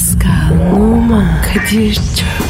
Pascal, Oman, Kadir çok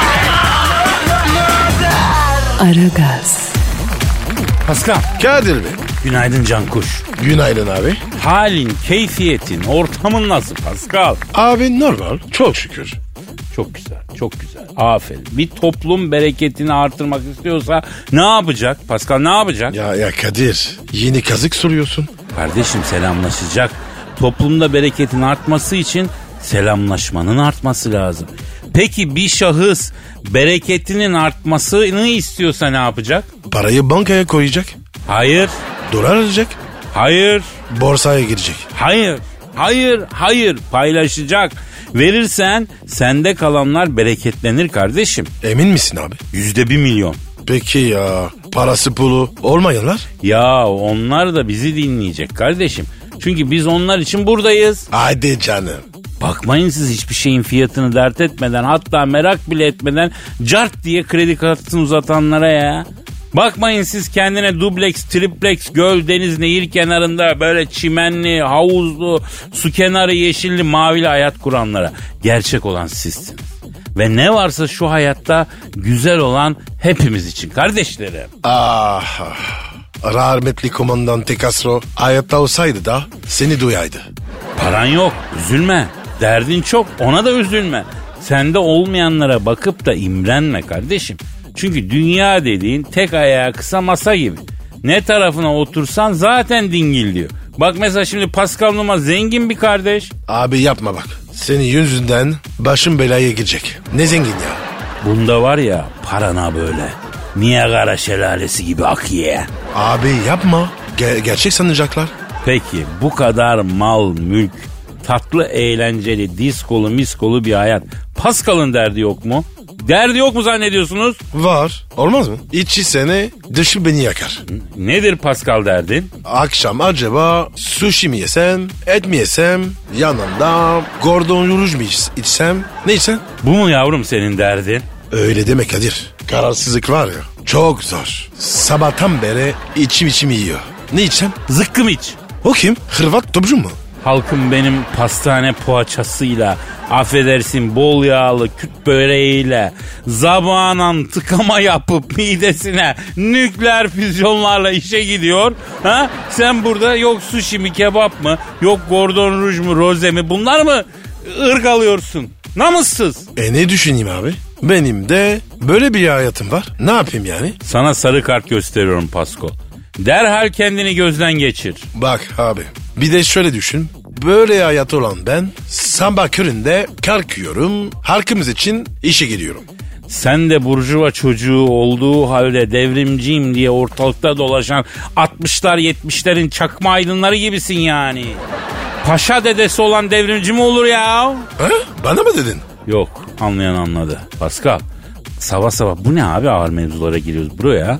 Aragaz, Pascal. Kadir Bey. Günaydın Cankuş. Günaydın abi. Halin, keyfiyetin, ortamın nasıl Pascal? Abi normal. Çok şükür. Çok güzel, çok güzel. Aferin. Bir toplum bereketini artırmak istiyorsa ne yapacak? Pascal ne yapacak? Ya ya Kadir. Yeni kazık soruyorsun. Kardeşim selamlaşacak. Toplumda bereketin artması için selamlaşmanın artması lazım. Peki bir şahıs bereketinin artmasını istiyorsa ne yapacak? Parayı bankaya koyacak. Hayır, Dolar alacak. hayır, Borsaya girecek. hayır, hayır, hayır paylaşacak. Verirsen sende kalanlar bereketlenir kardeşim. Emin misin abi? Yüzde bir milyon. Peki ya parası pulu olmayanlar? Ya onlar da bizi dinleyecek kardeşim. Çünkü biz onlar için buradayız. Hadi canım. Bakmayın siz hiçbir şeyin fiyatını dert etmeden hatta merak bile etmeden cart diye kredi kartını uzatanlara ya. Bakmayın siz kendine dubleks, triplex, göl, deniz, nehir kenarında böyle çimenli, havuzlu, su kenarı yeşilli, mavili hayat kuranlara. Gerçek olan sizsiniz. Ve ne varsa şu hayatta güzel olan hepimiz için kardeşlerim. Ah, ah. Rahmetli komandan Tekasro hayatta olsaydı da seni duyaydı. Paran yok, üzülme. Derdin çok, ona da üzülme. Sende olmayanlara bakıp da imrenme kardeşim. Çünkü dünya dediğin tek ayağı kısa masa gibi. Ne tarafına otursan zaten dingil diyor. Bak mesela şimdi Pascal Numa zengin bir kardeş. Abi yapma bak. Senin yüzünden başım belaya girecek. Ne zengin ya. Bunda var ya parana böyle. Niagara şelalesi gibi akıye. Abi yapma. Ge- gerçek sanacaklar. Peki bu kadar mal, mülk, tatlı, eğlenceli, diskolu, miskolu bir hayat. Pascal'ın derdi yok mu? Derdi yok mu zannediyorsunuz? Var. Olmaz mı? İçi seni, dışı beni yakar. Nedir Pascal derdin? Akşam acaba sushi mi yesem, et mi yesem, yanında Gordon mi iç- içsem, ne içsem? Bu mu yavrum senin derdin? Öyle deme Kadir. Kararsızlık var ya, çok zor. Sabahtan beri içim içim yiyor. Ne içsem? Zıkkım iç. O kim? Hırvat topçu mu? Halkım benim pastane poğaçasıyla, affedersin bol yağlı küt böreğiyle, zabanan tıkama yapıp midesine nükleer füzyonlarla işe gidiyor. Ha? Sen burada yok sushi mi kebap mı, yok gordon rouge mu roze mi bunlar mı ırgalıyorsun? Namussuz. E ne düşüneyim abi? Benim de böyle bir hayatım var. Ne yapayım yani? Sana sarı kart gösteriyorum Pasko. Derhal kendini gözden geçir. Bak abi bir de şöyle düşün. Böyle hayat olan ben sabah köründe kalkıyorum. Halkımız için işe gidiyorum. Sen de burjuva çocuğu olduğu halde devrimciyim diye ortalıkta dolaşan 60'lar 70'lerin çakma aydınları gibisin yani. Paşa dedesi olan devrimci mi olur ya? Ha? Bana mı dedin? Yok anlayan anladı. Pascal sabah sabah bu ne abi ağır mevzulara giriyoruz buraya. Ya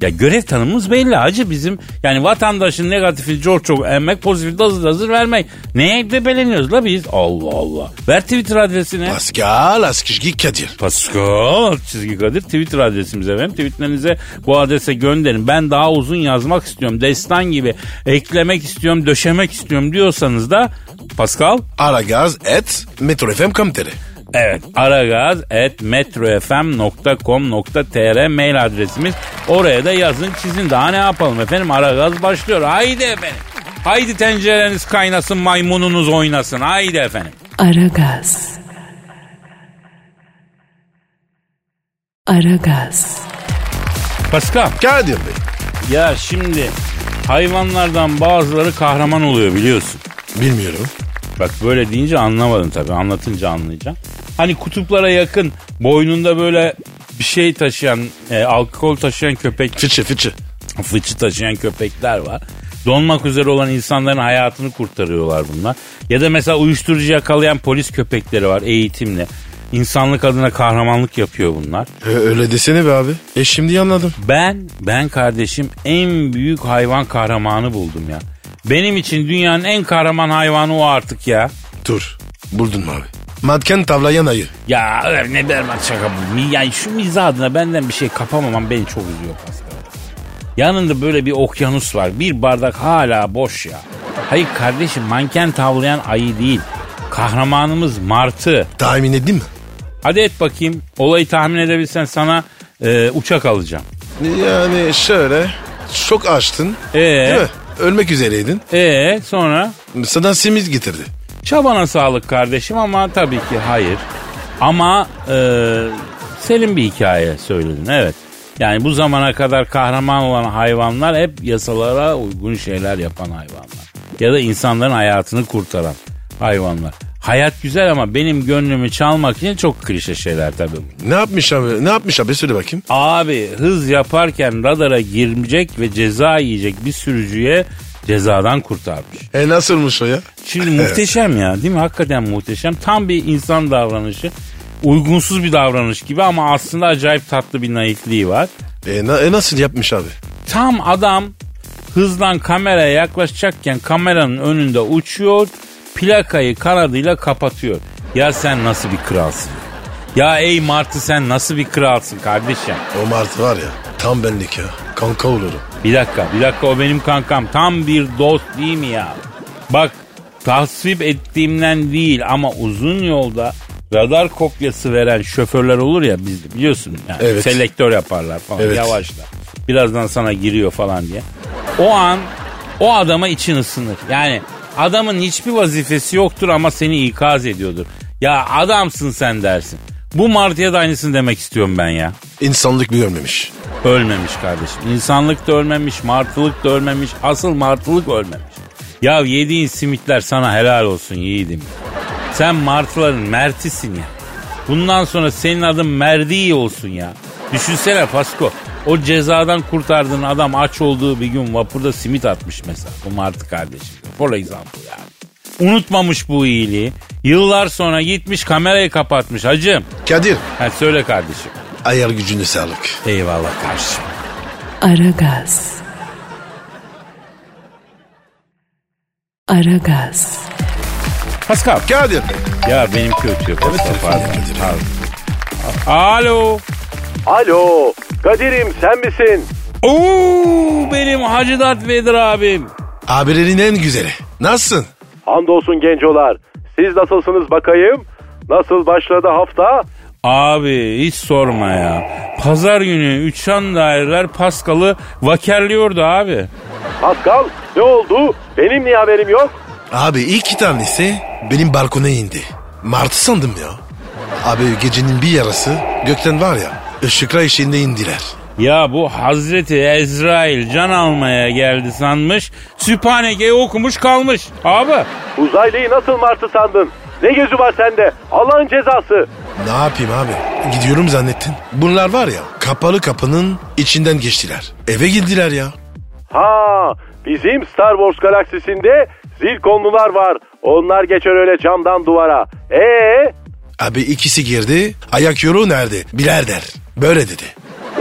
görev tanımımız belli hacı bizim. Yani vatandaşın negatifi çok çok emmek, pozitifi de hazır hazır vermek. Neye debeleniyoruz la biz? Allah Allah. Ver Twitter adresini. Pascal Askışgi Kadir. Pascal çizgi Kadir Twitter adresimize efendim. Tweetlerinize bu adrese gönderin. Ben daha uzun yazmak istiyorum. Destan gibi eklemek istiyorum, döşemek istiyorum diyorsanız da Pascal Aragaz et metrofm.com.tr Evet aragaz.metrofm.com.tr mail adresimiz. Oraya da yazın çizin daha ne yapalım efendim Aragaz başlıyor. Haydi efendim. Haydi tencereniz kaynasın maymununuz oynasın. Haydi efendim. Aragaz. Aragaz. Pascal Kadir Bey. ya şimdi hayvanlardan bazıları kahraman oluyor biliyorsun. Bilmiyorum. Bak böyle deyince anlamadın tabii. Anlatınca anlayacaksın. Hani kutuplara yakın boynunda böyle bir şey taşıyan, e, alkol taşıyan köpek, Fıçı fıçı. fıçı taşıyan köpekler var. Donmak üzere olan insanların hayatını kurtarıyorlar bunlar. Ya da mesela uyuşturucu yakalayan polis köpekleri var eğitimli. İnsanlık adına kahramanlık yapıyor bunlar. E, öyle desene be abi. E şimdi anladım. Ben, ben kardeşim en büyük hayvan kahramanı buldum ya. Benim için dünyanın en kahraman hayvanı o artık ya. Dur. Buldun mu abi? Matken tavlayan ayı. Ya öyle ne berbat şaka bu. Yani şu mizah adına benden bir şey kapamamam beni çok üzüyor Pascal. Yanında böyle bir okyanus var. Bir bardak hala boş ya. Hayır kardeşim manken tavlayan ayı değil. Kahramanımız martı. Tahmin edin mi? Hadi et bakayım. Olayı tahmin edebilsen sana e, uçak alacağım. Yani şöyle. Çok açtın. Ee, Değil mi? Ölmek üzereydin. ee sonra? Sana simit getirdi. Çabana sağlık kardeşim ama tabii ki hayır. Ama e, senin bir hikaye söyledin evet. Yani bu zamana kadar kahraman olan hayvanlar hep yasalara uygun şeyler yapan hayvanlar. Ya da insanların hayatını kurtaran hayvanlar. Hayat güzel ama benim gönlümü çalmak için çok klişe şeyler tabii. Ne yapmış abi? Ne yapmış abi? Söyle bakayım. Abi hız yaparken radara girecek ve ceza yiyecek bir sürücüye cezadan kurtarmış. E nasılmış o ya? Şimdi muhteşem ya değil mi? Hakikaten muhteşem. Tam bir insan davranışı. Uygunsuz bir davranış gibi ama aslında acayip tatlı bir naifliği var. E, na- e nasıl yapmış abi? Tam adam hızdan kameraya yaklaşacakken kameranın önünde uçuyor. Plakayı kanadıyla kapatıyor. Ya sen nasıl bir kralsın? Ya ey Martı sen nasıl bir kralsın kardeşim? O Martı var ya tam benlik ya. Kanka olurum. Bir dakika, bir dakika o benim kankam. Tam bir dost değil mi ya? Bak tasvip ettiğimden değil ama uzun yolda radar kopyası veren şoförler olur ya bizde biliyorsun. Yani Evet. Selektör yaparlar falan Evet. yavaşla. Birazdan sana giriyor falan diye. O an o adama için ısınır. Yani adamın hiçbir vazifesi yoktur ama seni ikaz ediyordur. Ya adamsın sen dersin. Bu Martı'ya da aynısını demek istiyorum ben ya. İnsanlık bir görmemiş. Ölmemiş kardeşim. İnsanlık da ölmemiş, martılık da ölmemiş, asıl martılık ölmemiş. Ya yediğin simitler sana helal olsun yiğidim. Sen martıların mertisin ya. Bundan sonra senin adın Merdi olsun ya. Düşünsene Pasko. O cezadan kurtardığın adam aç olduğu bir gün vapurda simit atmış mesela. Bu martı kardeşim. For example yani. Unutmamış bu iyiliği. Yıllar sonra gitmiş kamerayı kapatmış hacım. Kadir Ha söyle kardeşim. ayar gücüne sağlık. Eyvallah kardeşim. Aragaz. Aragaz. Pascal. Kadir. Ya benimki ötüyor. Evet, pardon. Kadir. Pardon. Alo. Alo Kadir'im sen misin? Oo benim Hacı Dert Vedir abim. Abilerin en güzeli. Nasılsın? Hamdolsun gencolar. Siz nasılsınız bakayım? Nasıl başladı hafta? Abi hiç sorma ya. Pazar günü uçan daireler Pascal'ı vakerliyordu abi. Pascal ne oldu? Benim niye haberim yok? Abi iki tanesi benim balkona indi. Martı sandım ya. Abi gecenin bir yarısı gökten var ya ışıklar eşiğinde indiler. Ya bu Hazreti Ezrail can almaya geldi sanmış. Sübhaneke'yi okumuş kalmış. Abi Uzaylıyı nasıl martı sandın? Ne gözü var sende? Allah'ın cezası. Ne yapayım abi? Gidiyorum zannettin. Bunlar var ya kapalı kapının içinden geçtiler. Eve girdiler ya. Ha bizim Star Wars galaksisinde zilkonlular var. Onlar geçer öyle camdan duvara. Ee Abi ikisi girdi. Ayak yoruğu nerede? Bilader. Böyle dedi.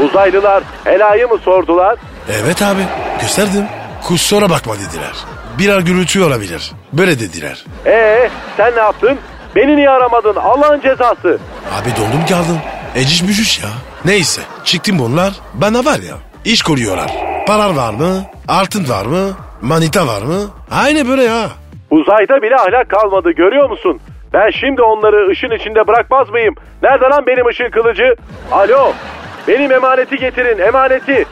Uzaylılar helayı mı sordular? Evet abi. Gösterdim. Kusura bakma dediler. Birer gürültü olabilir. Böyle dediler. Ee sen ne yaptın? Beni niye aramadın? Allah'ın cezası. Abi dondum kaldım. Eciş bücüş ya. Neyse çıktım bunlar. Bana var ya iş kuruyorlar. Parar var mı? Altın var mı? Manita var mı? Aynı böyle ya. Uzayda bile ahlak kalmadı görüyor musun? Ben şimdi onları ışın içinde bırakmaz mıyım? Nerede lan benim ışın kılıcı? Alo benim emaneti getirin emaneti.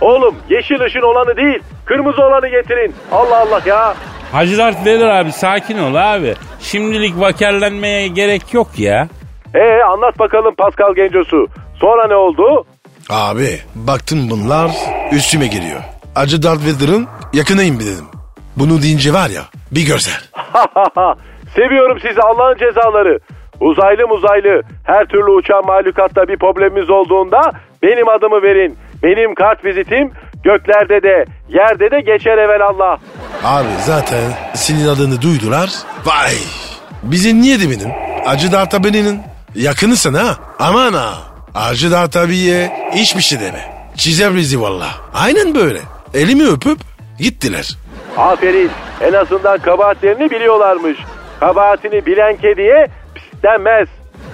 Oğlum yeşil ışın olanı değil kırmızı olanı getirin. Allah Allah ya. Hacı Dert Vedir abi sakin ol abi. Şimdilik vakerlenmeye gerek yok ya. Ee anlat bakalım Pascal Gencosu. Sonra ne oldu? Abi baktım bunlar üstüme geliyor. Acı Darth Vader'ın yakınayım bir dedim. Bunu deyince var ya bir görsen. Seviyorum sizi Allah'ın cezaları. Uzaylı muzaylı her türlü uçan mahlukatta bir problemimiz olduğunda benim adımı verin. Benim kart vizitim göklerde de yerde de geçer Allah. Abi zaten senin adını duydular. Vay. Bizi niye de benim? Acı Darth Vader'ın. Yakınısın ha. Aman ha. Acı da tabiye hiçbir şey deme. Çizer bizi valla. Aynen böyle. Elimi öpüp gittiler. Aferin. En azından kabahatlerini biliyorlarmış. Kabahatini bilen kediye pis denmez.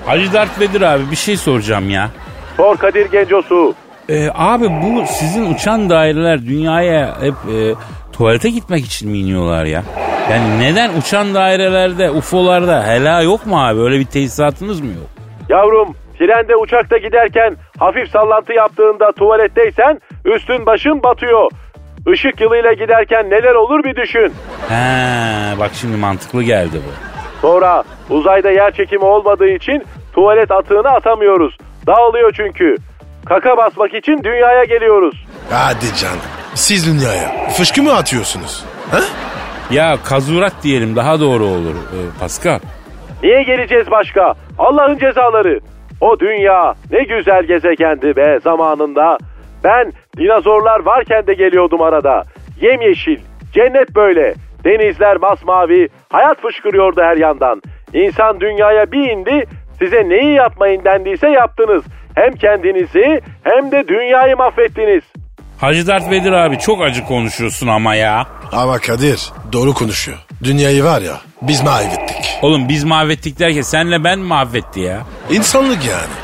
Hacı Dert Vedir abi bir şey soracağım ya. Sor Kadir Gencosu. Ee, abi bu sizin uçan daireler dünyaya hep e, tuvalete gitmek için mi iniyorlar ya? Yani neden uçan dairelerde, UFO'larda hela yok mu abi? Öyle bir tesisatınız mı yok? Yavrum trende uçakta giderken hafif sallantı yaptığında tuvaletteysen üstün başın batıyor. Işık yılıyla giderken neler olur bir düşün. He, bak şimdi mantıklı geldi bu. Sonra uzayda yer çekimi olmadığı için tuvalet atığını atamıyoruz. Dağılıyor çünkü. Kaka basmak için dünyaya geliyoruz. Hadi canım. Siz dünyaya fışkı mı atıyorsunuz? Ha? Ya kazurat diyelim daha doğru olur ee, Pascal. Niye geleceğiz başka? Allah'ın cezaları. O dünya ne güzel gezegendi be zamanında. Ben dinozorlar varken de geliyordum arada. Yemyeşil, cennet böyle. Denizler masmavi, hayat fışkırıyordu her yandan. İnsan dünyaya bir indi, size neyi yapmayın dendiyse yaptınız. Hem kendinizi hem de dünyayı mahvettiniz. Hacı Dert Vedir abi çok acı konuşuyorsun ama ya. Ama Kadir doğru konuşuyor. Dünyayı var ya biz mahvettik. Oğlum biz mahvettik derken senle ben mi mahvetti ya? İnsanlık yani.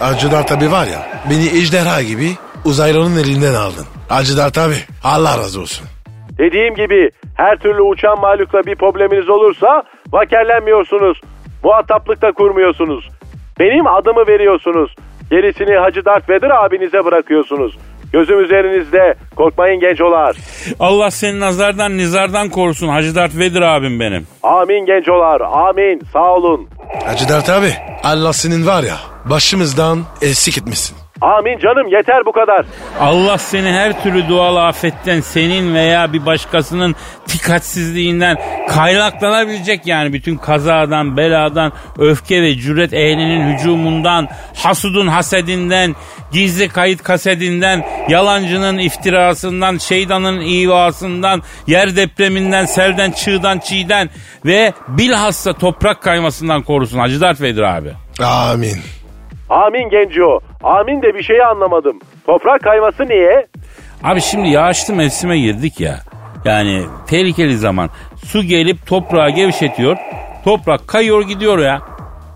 Acıdar tabi var ya beni ejderha gibi uzaylının elinden aldın. Acıdar tabi Allah razı olsun. Dediğim gibi her türlü uçan mahlukla bir probleminiz olursa vakerlenmiyorsunuz. Muhataplık da kurmuyorsunuz. Benim adımı veriyorsunuz. Gerisini Hacı Dert Vedir abinize bırakıyorsunuz. Gözüm üzerinizde. Korkmayın gencolar. Allah seni nazardan nizardan korusun Hacı Dert Vedir abim benim. Amin gencolar. Amin. Sağ olun. Acıdar tabi Allah senin var ya başımızdan eksik etmişsin. Amin canım yeter bu kadar. Allah seni her türlü doğal afetten senin veya bir başkasının dikkatsizliğinden kaynaklanabilecek yani bütün kazadan, beladan, öfke ve cüret ehlinin hücumundan, hasudun hasedinden, gizli kayıt kasedinden, yalancının iftirasından, şeytanın ivasından, yer depreminden, selden, çığdan, çiğden ve bilhassa toprak kaymasından korusun Hacı Dert Vedir abi. Amin. Amin genco. Amin de bir şeyi anlamadım. Toprak kayması niye? Abi şimdi yağışlı mevsime girdik ya. Yani tehlikeli zaman. Su gelip toprağı gevşetiyor. Toprak kayıyor gidiyor ya.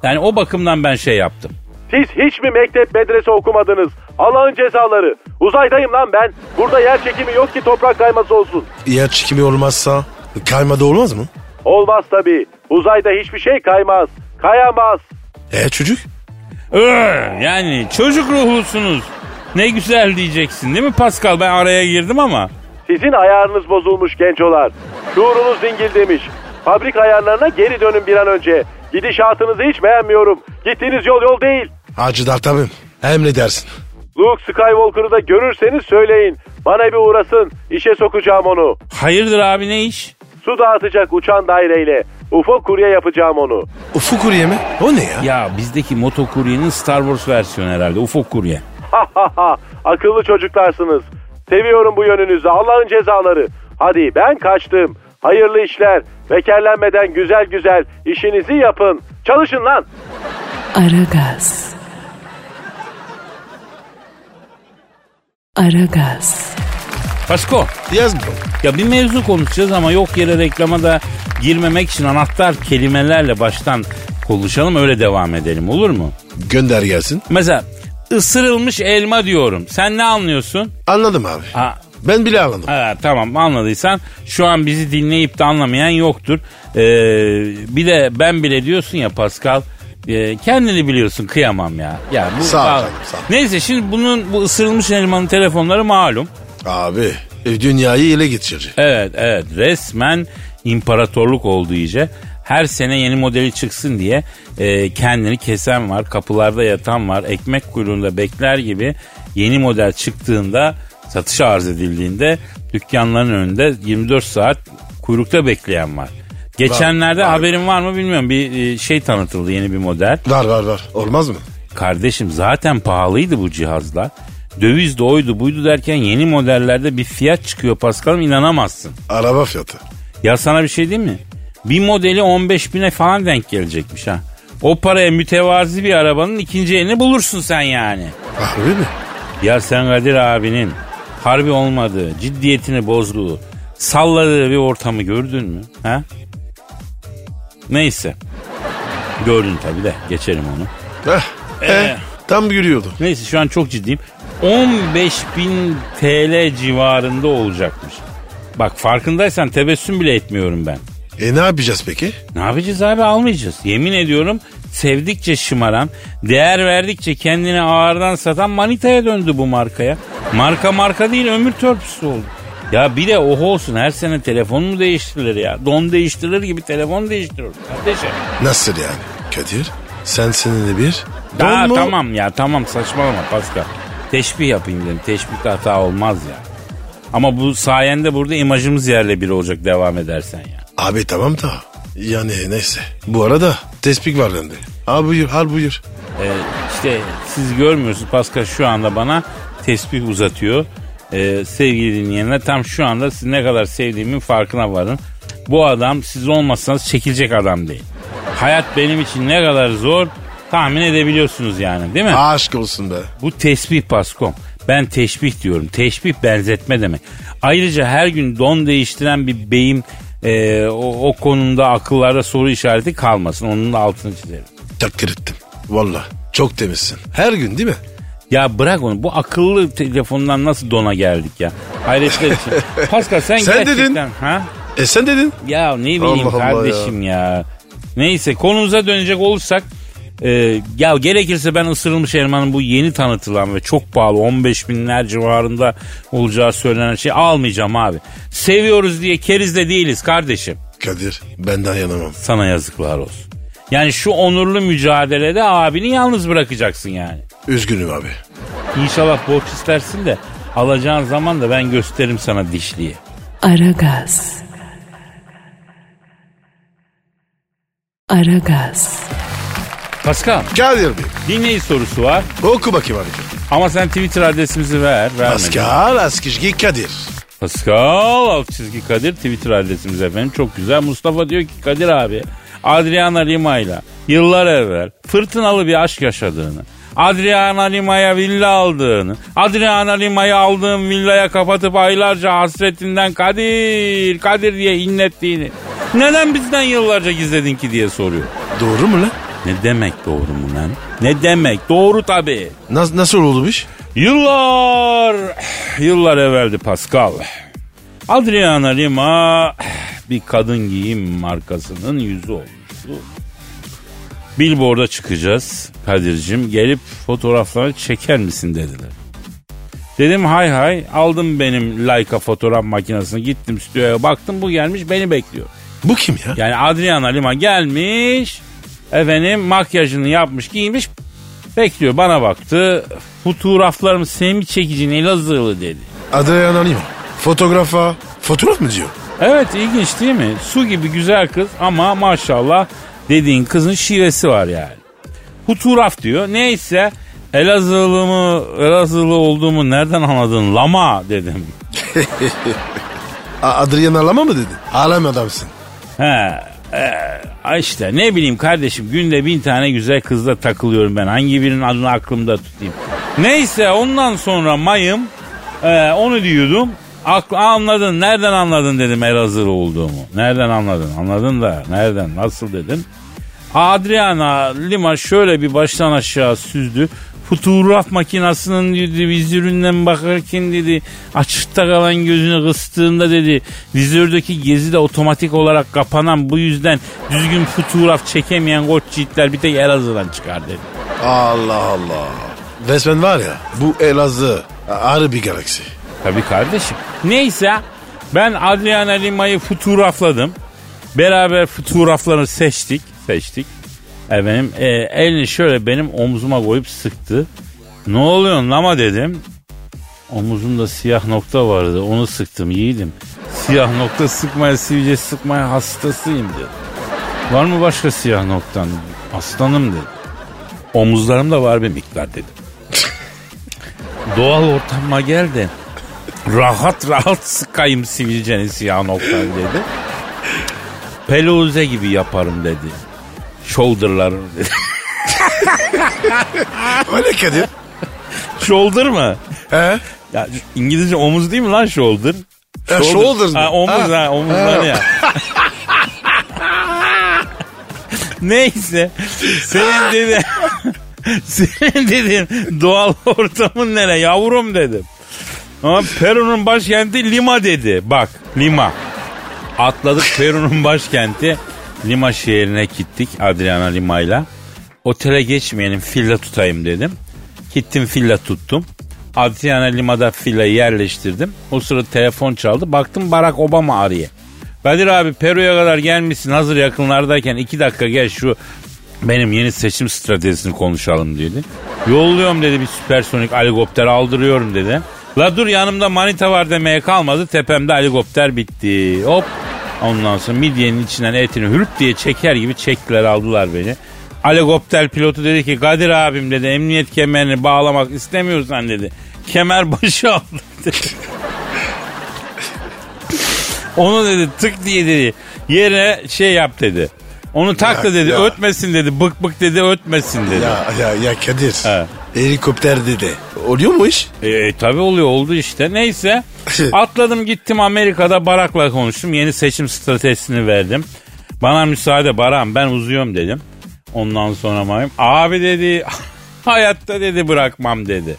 Yani o bakımdan ben şey yaptım. Siz hiç mi mektep medrese okumadınız? Allah'ın cezaları. Uzaydayım lan ben. Burada yer çekimi yok ki toprak kayması olsun. Yer çekimi olmazsa kaymada olmaz mı? Olmaz tabii. Uzayda hiçbir şey kaymaz. Kayamaz. E çocuk? Öh, yani çocuk ruhlusunuz. Ne güzel diyeceksin değil mi Pascal? Ben araya girdim ama. Sizin ayarınız bozulmuş gencolar. Şuurunuz dingil demiş. Fabrik ayarlarına geri dönün bir an önce. Gidişatınızı hiç beğenmiyorum. Gittiğiniz yol yol değil. Acıdar tabi emredersin. Luke Skywalker'ı da görürseniz söyleyin. Bana bir uğrasın. İşe sokacağım onu. Hayırdır abi ne iş? Su dağıtacak uçan daireyle. UFO kurye yapacağım onu. Ufuk kurye mi? O ne ya? Ya bizdeki motokuryenin Star Wars versiyonu herhalde. Ufuk kurye. Ha ha ha. Akıllı çocuklarsınız. Seviyorum bu yönünüzü. Allah'ın cezaları. Hadi ben kaçtım. Hayırlı işler. Bekerlenmeden güzel güzel işinizi yapın. Çalışın lan. Aragaz. Aragaz. Pasko. Yaz mı? Ya bir mevzu konuşacağız ama yok yere reklama da girmemek için anahtar kelimelerle baştan konuşalım öyle devam edelim olur mu? Gönder gelsin. Mesela ısırılmış elma diyorum. Sen ne anlıyorsun? Anladım abi. Ha, Ben bile anladım. ha, tamam anladıysan şu an bizi dinleyip de anlamayan yoktur. Ee, bir de ben bile diyorsun ya Pascal. e, kendini biliyorsun kıyamam ya. ya bu, Sağ ol sağ ol. Neyse şimdi bunun bu ısırılmış elmanın telefonları malum. Abi e, dünyayı ele geçirecek. Evet evet resmen imparatorluk oldu iyice. Her sene yeni modeli çıksın diye e, kendini kesen var, kapılarda yatan var, ekmek kuyruğunda bekler gibi yeni model çıktığında satışa arz edildiğinde dükkanların önünde 24 saat kuyrukta bekleyen var. Geçenlerde Var, var. haberin var mı bilmiyorum bir e, şey tanıtıldı yeni bir model. Var var var. Olmaz mı? Kardeşim zaten pahalıydı bu cihazlar. Döviz de oydu buydu derken yeni modellerde bir fiyat çıkıyor Paskal'ım inanamazsın. Araba fiyatı. Ya sana bir şey diyeyim mi? Bir modeli 15 bine falan denk gelecekmiş ha. O paraya mütevazi bir arabanın ikinci elini bulursun sen yani. Harbi mi? Ya sen Kadir abinin harbi olmadığı, ciddiyetini bozduğu, salladığı bir ortamı gördün mü? Ha? Neyse. Gördün tabii de geçelim onu. Eh, eh, tam gülüyordu. Neyse şu an çok ciddiyim. 15 bin TL civarında olacakmış. Bak farkındaysan tebessüm bile etmiyorum ben. E ne yapacağız peki? Ne yapacağız abi almayacağız. Yemin ediyorum sevdikçe şımaran, değer verdikçe kendini ağırdan satan manitaya döndü bu markaya. Marka marka değil ömür törpüsü oldu. Ya bir de oho olsun her sene telefon mu değiştirilir ya? Don değiştirilir gibi telefon değiştiriyor kardeşim. Nasıl yani? Kadir sen senede bir don Aa, mu? tamam ya tamam saçmalama Pascal. Teşbih yapayım dedim. Teşbih hata olmaz ya. Ama bu sayende burada imajımız yerle bir olacak devam edersen ya. Abi tamam da yani neyse. Bu arada tespih var bende. Al buyur al buyur. Ee, işte siz görmüyorsunuz Pascal şu anda bana tesbih uzatıyor. Ee, sevgili dinleyenler tam şu anda siz ne kadar sevdiğimin farkına varın. Bu adam siz olmazsanız çekilecek adam değil. Hayat benim için ne kadar zor tahmin edebiliyorsunuz yani değil mi? Aşk olsun be. Bu tesbih Paskom. Ben teşbih diyorum. Teşbih benzetme demek. Ayrıca her gün don değiştiren bir beyim e, o, o konuda akıllarda soru işareti kalmasın. Onun da altını çizerim. Takdir ettim. Valla çok temizsin. Her gün değil mi? Ya bırak onu. Bu akıllı telefondan nasıl dona geldik ya? Hayretler için. Pascal sen, Sen gerçekten... dedin. Ha? E sen dedin. Ya ne bileyim Allah Allah kardeşim ya. Neyse konumuza dönecek olursak e, ya gerekirse ben ısırılmış elmanın bu yeni tanıtılan ve çok pahalı 15 binler civarında olacağı söylenen şey almayacağım abi. Seviyoruz diye keriz de değiliz kardeşim. Kadir benden yanamam. Sana yazıklar olsun. Yani şu onurlu mücadelede abini yalnız bırakacaksın yani. Üzgünüm abi. İnşallah borç istersin de alacağın zaman da ben gösteririm sana dişliyi. Aragaz. Aragaz. Pascal Kadir Bey. dinleyici sorusu var Oku bakayım abi. ama sen Twitter adresimizi ver. Vermedin. Pascal Askışgi Kadir. Pascal alt çizgi Kadir Twitter adresimiz efendim. Çok güzel. Mustafa diyor ki Kadir abi Adriana Lima ile yıllar evvel fırtınalı bir aşk yaşadığını, Adriana Lima'ya villa aldığını, Adriana Lima'yı aldığım villaya kapatıp aylarca hasretinden Kadir, Kadir diye inlettiğini, neden bizden yıllarca gizledin ki diye soruyor. Doğru mu lan? Ne demek doğru mu lan? Ne demek? Doğru tabii. Nas- nasıl oldu bu iş? Yıllar, yıllar evveldi Pascal. Adriana Lima bir kadın giyim markasının yüzü olmuştu. Billboard'a çıkacağız Kadir'cim gelip fotoğrafları çeker misin dediler. Dedim hay hay aldım benim Leica fotoğraf makinesini gittim stüdyoya baktım bu gelmiş beni bekliyor. Bu kim ya? Yani Adriana Lima gelmiş. Efendim makyajını yapmış giymiş. Bekliyor bana baktı. Fotoğraflarımı sen mi çekicin Elazığlı dedi. Adriana Lima. Fotoğrafa. Fotoğraf mı diyor? Evet ilginç değil mi? Su gibi güzel kız ama maşallah dediğin kızın şivesi var yani. Fotoğraf diyor. Neyse Elazığlı mı Elazığlı olduğumu nereden anladın? Lama dedim. Adriana Lama mı dedin? Alem adamsın. He, e, işte ne bileyim kardeşim günde bin tane güzel kızla takılıyorum ben. Hangi birinin adını aklımda tutayım. Neyse ondan sonra mayım e, onu diyordum. Akl, anladın nereden anladın dedim Elazığlı olduğumu. Nereden anladın anladın da nereden nasıl dedim. Adriana Lima şöyle bir baştan aşağı süzdü. Fotoğraf makinasının dedi, vizöründen bakarken dedi açıkta kalan gözünü kıstığında dedi vizördeki gezi de otomatik olarak kapanan bu yüzden düzgün fotoğraf çekemeyen koç yiğitler bir tek Elazığ'dan çıkar dedi. Allah Allah. Resmen var ya bu Elazığ ayrı bir galaksi. Tabii kardeşim. Neyse ben Adriana Lima'yı fotoğrafladım. Beraber fotoğraflarını seçtik. Seçtik. Efendim e, elini şöyle benim omzuma koyup sıktı. Ne oluyor ama dedim. Omuzumda siyah nokta vardı onu sıktım yiğidim. Siyah nokta sıkmaya sivilce sıkmaya hastasıyım dedi. Var mı başka siyah noktan? Aslanım dedi. Omuzlarımda var bir miktar dedim. Doğal ortama gel de rahat rahat sıkayım sivilceni siyah noktan dedi. Peluze gibi yaparım dedi. Shoulder'lar dedi. Öyle Kadir. Shoulder mı? He? Ya İngilizce omuz değil mi lan shoulder? Shoulder mı? Ha, omuz ha, Ha. omuzları ya. Neyse. Senin dedi. senin dedim doğal ortamın nere yavrum dedim. Ama Peru'nun başkenti Lima dedi. Bak Lima. Atladık Peru'nun başkenti Lima şehrine gittik Adriana Lima'yla. Otele geçmeyelim villa tutayım dedim. Gittim villa tuttum. Adriana Lima'da villayı yerleştirdim. O sırada telefon çaldı. Baktım Barack Obama arıyor. Kadir abi Peru'ya kadar gelmişsin hazır yakınlardayken iki dakika gel şu benim yeni seçim stratejisini konuşalım dedi. Yolluyorum dedi bir süpersonik helikopter aldırıyorum dedi. La dur yanımda manita var demeye kalmadı tepemde helikopter bitti. Hop ondan sonra midyenin içinden etini hürp diye çeker gibi çektiler aldılar beni. Helikopter pilotu dedi ki Kadir abim dedi emniyet kemerini bağlamak istemiyorsan dedi. Kemer başı al dedi. Onu dedi tık diye dedi yere şey yap dedi. Onu tak da dedi ya. ötmesin dedi bık bık dedi ötmesin dedi. Ya ya ya Kadir. He. Helikopter dedi. Oluyor mu iş? E, tabi oluyor oldu işte. Neyse atladım gittim Amerika'da Barak'la konuştum. Yeni seçim stratejisini verdim. Bana müsaade Baran ben uzuyorum dedim. Ondan sonra mayım abi dedi hayatta dedi bırakmam dedi.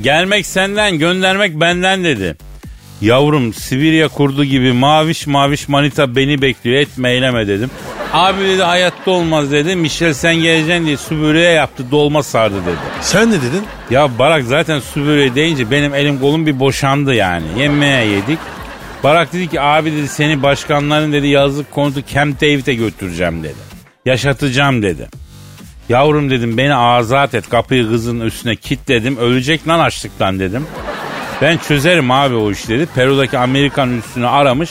Gelmek senden göndermek benden dedi. Yavrum Sibirya kurdu gibi maviş maviş manita beni bekliyor etme eyleme dedim. Abi dedi hayatta olmaz dedi. Michel sen geleceksin diye su böreği yaptı dolma sardı dedi. Sen ne dedin? Ya Barak zaten su böreği deyince benim elim kolum bir boşandı yani. Yemeğe yedik. Barak dedi ki abi dedi seni başkanların dedi yazlık konutu Camp David'e götüreceğim dedi. Yaşatacağım dedi. Yavrum dedim beni azat et kapıyı kızın üstüne kilitledim ölecek lan açlıktan dedim. Ben çözerim abi o iş dedi. Peru'daki Amerikan üstünü aramış.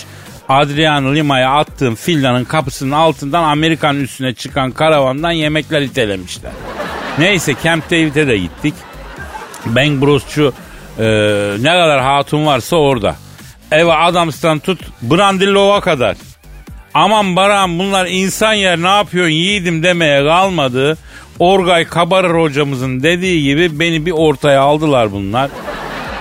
Adriano Lima'ya attığım villanın kapısının altından Amerikan üstüne çıkan karavandan yemekler itelemişler. Neyse Camp David'e de gittik. Bang Bros'cu e, ne kadar hatun varsa orada. Eva Adams'tan tut Brandillov'a kadar. Aman Baran bunlar insan yer ne yapıyorsun yiğidim demeye kalmadı. Orgay Kabarır hocamızın dediği gibi beni bir ortaya aldılar bunlar.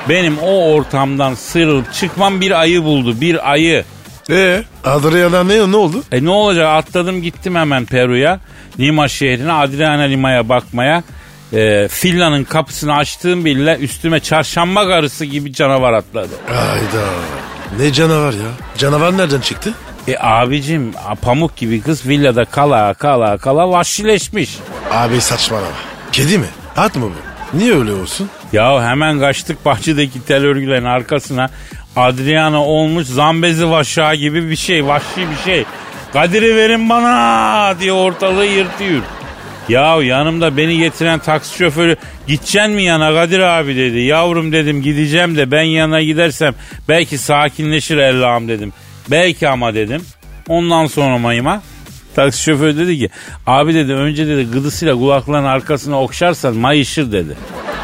Benim o ortamdan sıyrılıp çıkmam bir ayı buldu bir ayı. Ee, Adriana ne, ne oldu? E ne olacak atladım gittim hemen Peru'ya. Lima şehrine Adriana Lima'ya bakmaya. E, villanın kapısını açtığım bile üstüme çarşamba karısı gibi canavar atladı. Hayda. Ne canavar ya? Canavar nereden çıktı? E abicim pamuk gibi kız villada kala kala kala vahşileşmiş. Abi saçmalama. Kedi mi? At mı bu? Niye öyle olsun? Ya hemen kaçtık bahçedeki tel örgülerin arkasına. Adriana olmuş zambezi vaşağı gibi bir şey vahşi bir şey. Kadir'i verin bana diye ortalığı yırtıyor. Ya yanımda beni getiren taksi şoförü gideceksin mi yana Kadir abi dedi. Yavrum dedim gideceğim de ben yana gidersem belki sakinleşir Allah'ım dedim. Belki ama dedim. Ondan sonra mayıma taksi şoförü dedi ki abi dedi önce dedi gıdısıyla kulaklarının arkasına okşarsan mayışır dedi.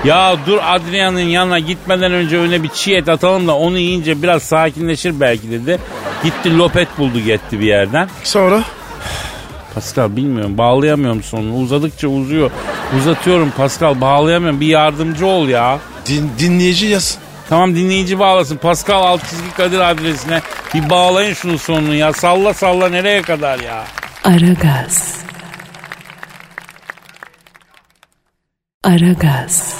Ya dur Adrian'ın yanına gitmeden önce öne bir çiğ et atalım da onu yiyince biraz sakinleşir belki dedi. Gitti lopet buldu gitti bir yerden. Sonra? Pascal bilmiyorum bağlayamıyorum sonunu uzadıkça uzuyor. Uzatıyorum Pascal bağlayamıyorum bir yardımcı ol ya. Din, dinleyici yazsın. Tamam dinleyici bağlasın. Pascal alt çizgi Kadir adresine bir bağlayın şunun sonunu ya. Salla salla nereye kadar ya? Aragaz. Aragaz.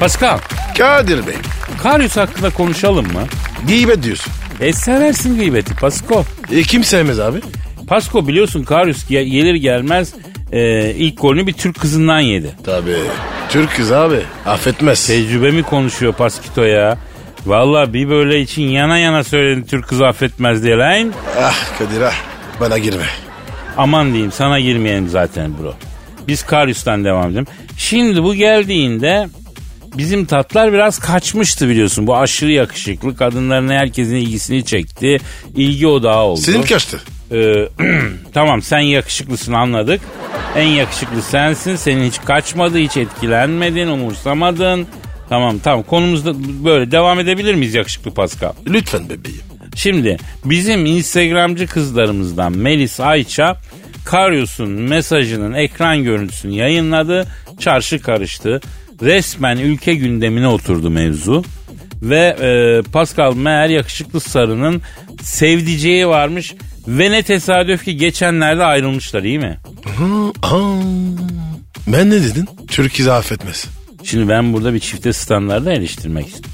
Pascal, Kadir Bey. Karyus hakkında konuşalım mı? Gıybet diyorsun. E seversin gıybeti Pasko. E kim sevmez abi? Pasko biliyorsun Karyus ge- gelir gelmez e, ilk golünü bir Türk kızından yedi. Tabii. Türk kız abi. Affetmez. Tecrübemi konuşuyor Paskito ya. Valla bir böyle için yana yana söyledi Türk kızı affetmez diye lan. ah Kadir ah. Bana girme. Aman diyeyim sana girmeyelim zaten bro. Biz Karyus'tan devam edelim. Şimdi bu geldiğinde bizim tatlar biraz kaçmıştı biliyorsun. Bu aşırı yakışıklı kadınların herkesin ilgisini çekti. İlgi odağı oldu. Senin kaçtı. Ee, tamam sen yakışıklısın anladık. En yakışıklı sensin. Senin hiç kaçmadı, hiç etkilenmedin, umursamadın. Tamam tamam konumuzda böyle devam edebilir miyiz yakışıklı Pascal? Lütfen bebeğim. Şimdi bizim Instagramcı kızlarımızdan Melis Ayça Karyos'un mesajının ekran görüntüsünü yayınladı. Çarşı karıştı. Resmen ülke gündemine oturdu mevzu. Ve e, Pascal meğer yakışıklı sarının sevdiceği varmış. Ve ne tesadüf ki geçenlerde ayrılmışlar iyi mi? Ben ne dedin? Türkiye affetmez. Şimdi ben burada bir çifte standarda eleştirmek istiyorum.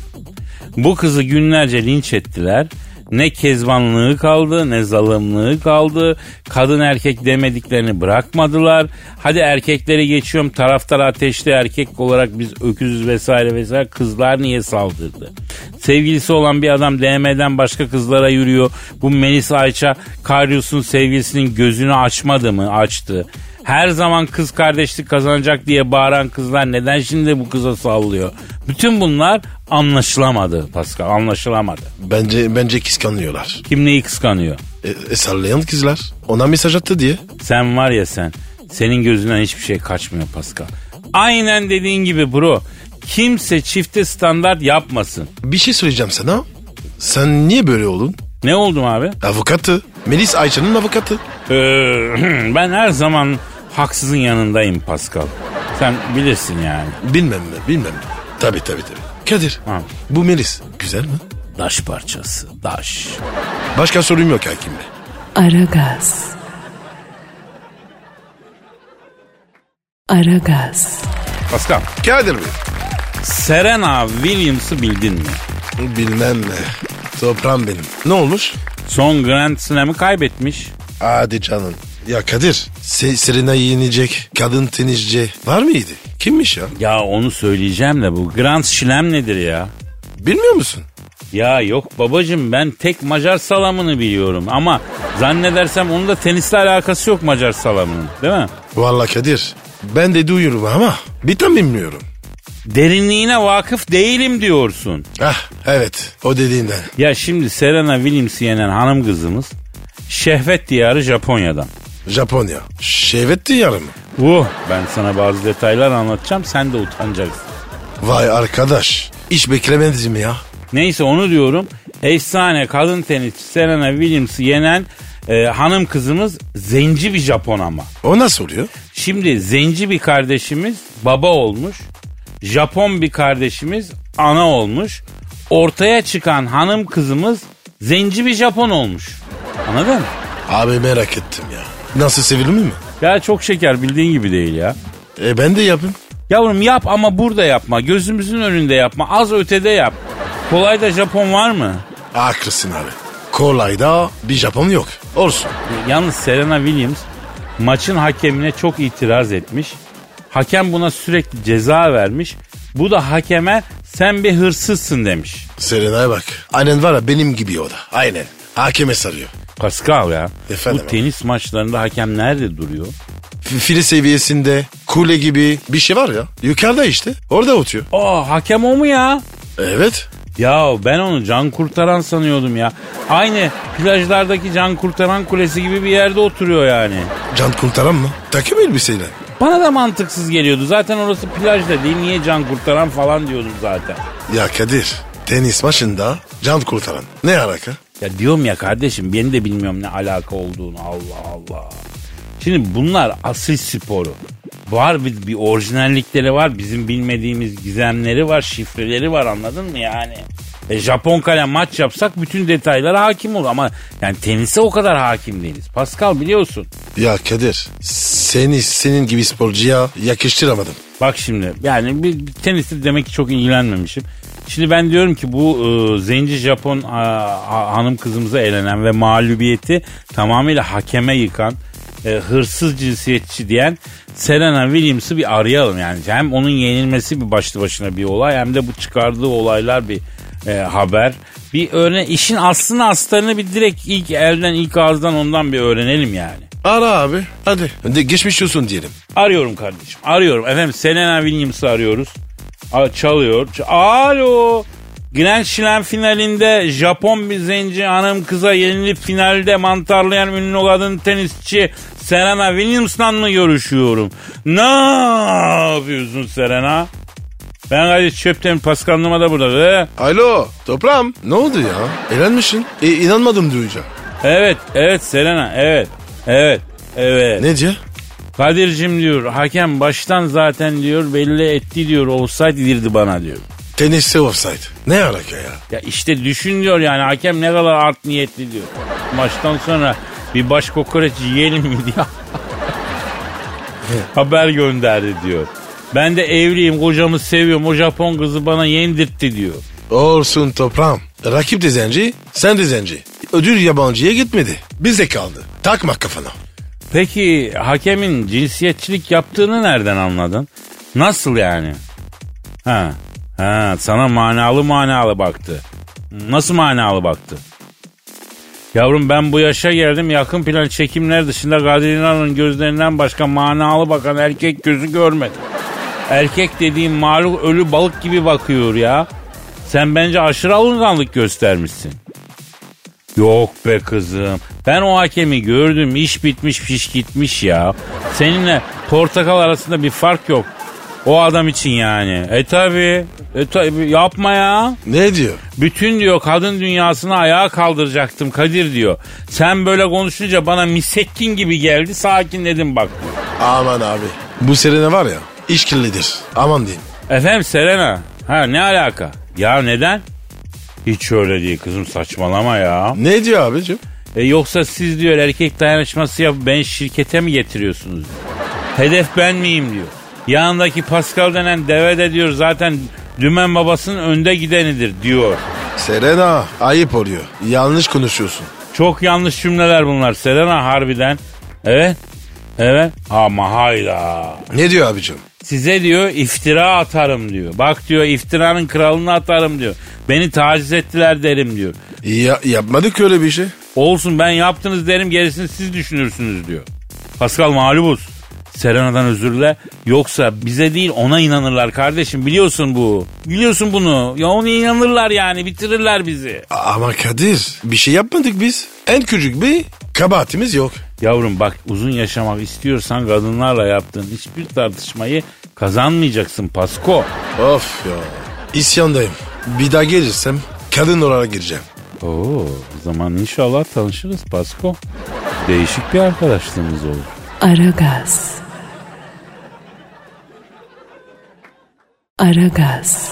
Bu kızı günlerce linç ettiler. Ne kezbanlığı kaldı ne zalimliği kaldı. Kadın erkek demediklerini bırakmadılar. Hadi erkekleri geçiyorum taraftar ateşli erkek olarak biz öküzüz vesaire vesaire kızlar niye saldırdı? Sevgilisi olan bir adam DM'den başka kızlara yürüyor. Bu Melis Ayça Karyus'un sevgilisinin gözünü açmadı mı? Açtı. Her zaman kız kardeşlik kazanacak diye bağıran kızlar neden şimdi bu kıza sallıyor? Bütün bunlar anlaşılamadı Pascal anlaşılamadı. Bence bence kıskanıyorlar. Kim neyi kıskanıyor? E, e, sallayan kızlar. Ona mesaj attı diye. Sen var ya sen senin gözünden hiçbir şey kaçmıyor Pascal. Aynen dediğin gibi bro. Kimse çifte standart yapmasın. Bir şey söyleyeceğim sana. Sen niye böyle oldun? Ne oldum abi? Avukatı. Melis Ayça'nın avukatı. Ee, ben her zaman haksızın yanındayım Pascal. Sen bilirsin yani. Bilmem mi bilmem mi. Tabii tabii tabii. Kadir Ha. bu Melis güzel mi? Daş parçası, daş. Başka sorum yok hakim bey. Aragaz. Aragaz. Pascal, Kadir Bey. Serena Williams'ı bildin mi? Bilmem mi. Toprağım benim. Ne olmuş? Son Grand Slam'ı kaybetmiş. Hadi canım. Ya Kadir, Se Serena'yı yenecek kadın tenisçi var mıydı? Kimmiş ya? Ya onu söyleyeceğim de bu Grand Slam nedir ya? Bilmiyor musun? Ya yok babacım ben tek Macar salamını biliyorum ama zannedersem onun da tenisle alakası yok Macar salamının değil mi? Vallahi Kadir, ben de duyuyorum ama bir tam bilmiyorum. Derinliğine vakıf değilim diyorsun. Ah evet, o dediğinden. Ya şimdi Serena Williams'ı yenen hanım kızımız şehvet diyarı Japonya'dan. Japonya. Şehvet diyarı mı? Uh ben sana bazı detaylar anlatacağım sen de utanacaksın. Vay arkadaş, hiç beklemedim ya. Neyse onu diyorum. Efsane kadın tenisçi Serena Williams'ı yenen e, hanım kızımız zenci bir Japon ama. O nasıl oluyor? Şimdi zenci bir kardeşimiz baba olmuş. Japon bir kardeşimiz ana olmuş. Ortaya çıkan hanım kızımız zenci bir Japon olmuş. Anladın mı? Abi merak ettim ya. Nasıl sevilir mi? Ya çok şeker bildiğin gibi değil ya. E ben de yapayım. Yavrum yap ama burada yapma. Gözümüzün önünde yapma. Az ötede yap. Kolayda Japon var mı? Haklısın abi. Kolayda bir Japon yok. Olsun. Yalnız Serena Williams maçın hakemine çok itiraz etmiş. Hakem buna sürekli ceza vermiş. Bu da hakeme sen bir hırsızsın demiş. Serena'ya bak. Aynen var ya benim gibi o da. Aynen. Hakeme sarıyor. Pascal ya. Efendim bu tenis maçlarında hakem nerede duruyor? Fili seviyesinde kule gibi bir şey var ya. Yukarıda işte. Orada oturuyor. Aa hakem o mu ya? Evet. Ya ben onu can kurtaran sanıyordum ya. Aynı plajlardaki can kurtaran kulesi gibi bir yerde oturuyor yani. Can kurtaran mı? Takım elbiseyle. Bana da mantıksız geliyordu. Zaten orası plaj da değil. Niye can kurtaran falan diyordum zaten. Ya Kadir. Tenis maçında can kurtaran. Ne alaka? Ya diyorum ya kardeşim ben de bilmiyorum ne alaka olduğunu Allah Allah. Şimdi bunlar asil sporu. Var bir, bir orijinallikleri var. Bizim bilmediğimiz gizemleri var, şifreleri var anladın mı yani? E, Japon kalem maç yapsak bütün detaylara hakim olur ama yani tenise o kadar hakim değiliz. Pascal biliyorsun. Ya Kadir. Seni senin gibi sporcuya yakıştıramadım. Bak şimdi yani bir, tenisle demek ki çok ilgilenmemişim. Şimdi ben diyorum ki bu e, zenci Japon a, a- hanım kızımıza elenen ve mağlubiyeti tamamıyla hakeme yıkan e, hırsız cinsiyetçi diyen Serena Williams'ı bir arayalım yani. Hem onun yenilmesi bir başlı başına bir olay hem de bu çıkardığı olaylar bir e, haber. Bir öğren işin aslını astarını bir direkt ilk elden ilk ağızdan ondan bir öğrenelim yani. Ara abi. Hadi. De geçmiş olsun diyelim. Arıyorum kardeşim. Arıyorum. Efendim Selena Williams'ı arıyoruz. A- çalıyor. Alo. Grand Slam finalinde Japon bir zenci hanım kıza yenilip finalde mantarlayan ünlü kadın tenisçi Serena Williams'la mı görüşüyorum? Ne yapıyorsun Serena? Ben gayet çöpten Pascal Numa da burada. Be. Alo. Toprağım. Ne oldu ya? Eğlenmişsin. E, inanmadım duyunca. Evet, evet Selena, evet, evet. Evet. Ne diyor? Kadir'cim diyor hakem baştan zaten diyor belli etti diyor offside girdi bana diyor. Teniste offside. Ne alaka ya? Ya işte düşün diyor yani hakem ne kadar art niyetli diyor. Maçtan sonra bir baş kokoreç yiyelim mi diye haber gönderdi diyor. Ben de evliyim kocamı seviyorum o Japon kızı bana yendirtti diyor. Olsun toprağım. Rakip de zenci, sen de zenci. Ödül yabancıya gitmedi. Bizde kaldı. Takma kafana. Peki hakemin cinsiyetçilik yaptığını nereden anladın? Nasıl yani? Ha, ha sana manalı manalı baktı. Nasıl manalı baktı? Yavrum ben bu yaşa geldim yakın plan çekimler dışında Kadir İnan'ın gözlerinden başka manalı bakan erkek gözü görmedim. Erkek dediğim maluk ölü balık gibi bakıyor ya. Sen bence aşırı alınganlık göstermişsin. Yok be kızım. Ben o hakemi gördüm. İş bitmiş fiş gitmiş ya. Seninle portakal arasında bir fark yok. O adam için yani. E tabi. E tabi yapma ya. Ne diyor? Bütün diyor kadın dünyasını ayağa kaldıracaktım Kadir diyor. Sen böyle konuşunca bana misekkin gibi geldi sakinledim bak. Aman abi. Bu serene var ya işkillidir. Aman diyeyim. Efendim Serena. Ha ne alaka? Ya neden? Hiç öyle değil kızım saçmalama ya. Ne diyor abicim? E yoksa siz diyor erkek dayanışması yapıp ben şirkete mi getiriyorsunuz. Hedef ben miyim diyor. Yanındaki Pascal denen deve de diyor zaten dümen babasının önde gidenidir diyor. Serena ayıp oluyor. Yanlış konuşuyorsun. Çok yanlış cümleler bunlar Serena harbiden. Evet. Evet. Ama hayda. Ne diyor abicim? Size diyor iftira atarım diyor. Bak diyor iftiranın kralını atarım diyor. Beni taciz ettiler derim diyor. Ya, yapmadık öyle bir şey. Olsun ben yaptınız derim gerisini siz düşünürsünüz diyor. Pascal mağlubuz. Serena'dan özür dile. Yoksa bize değil ona inanırlar kardeşim biliyorsun bu. Biliyorsun bunu. Ya ona inanırlar yani bitirirler bizi. Ama Kadir bir şey yapmadık biz. En küçük bir kabahatimiz yok. Yavrum bak uzun yaşamak istiyorsan kadınlarla yaptığın hiçbir tartışmayı kazanmayacaksın Pasko. Of ya. İsyandayım. Bir daha gelirsem kadın olarak gireceğim. Oo, o zaman inşallah tanışırız Pasko. Değişik bir arkadaşlığımız olur. Aragaz. Aragaz.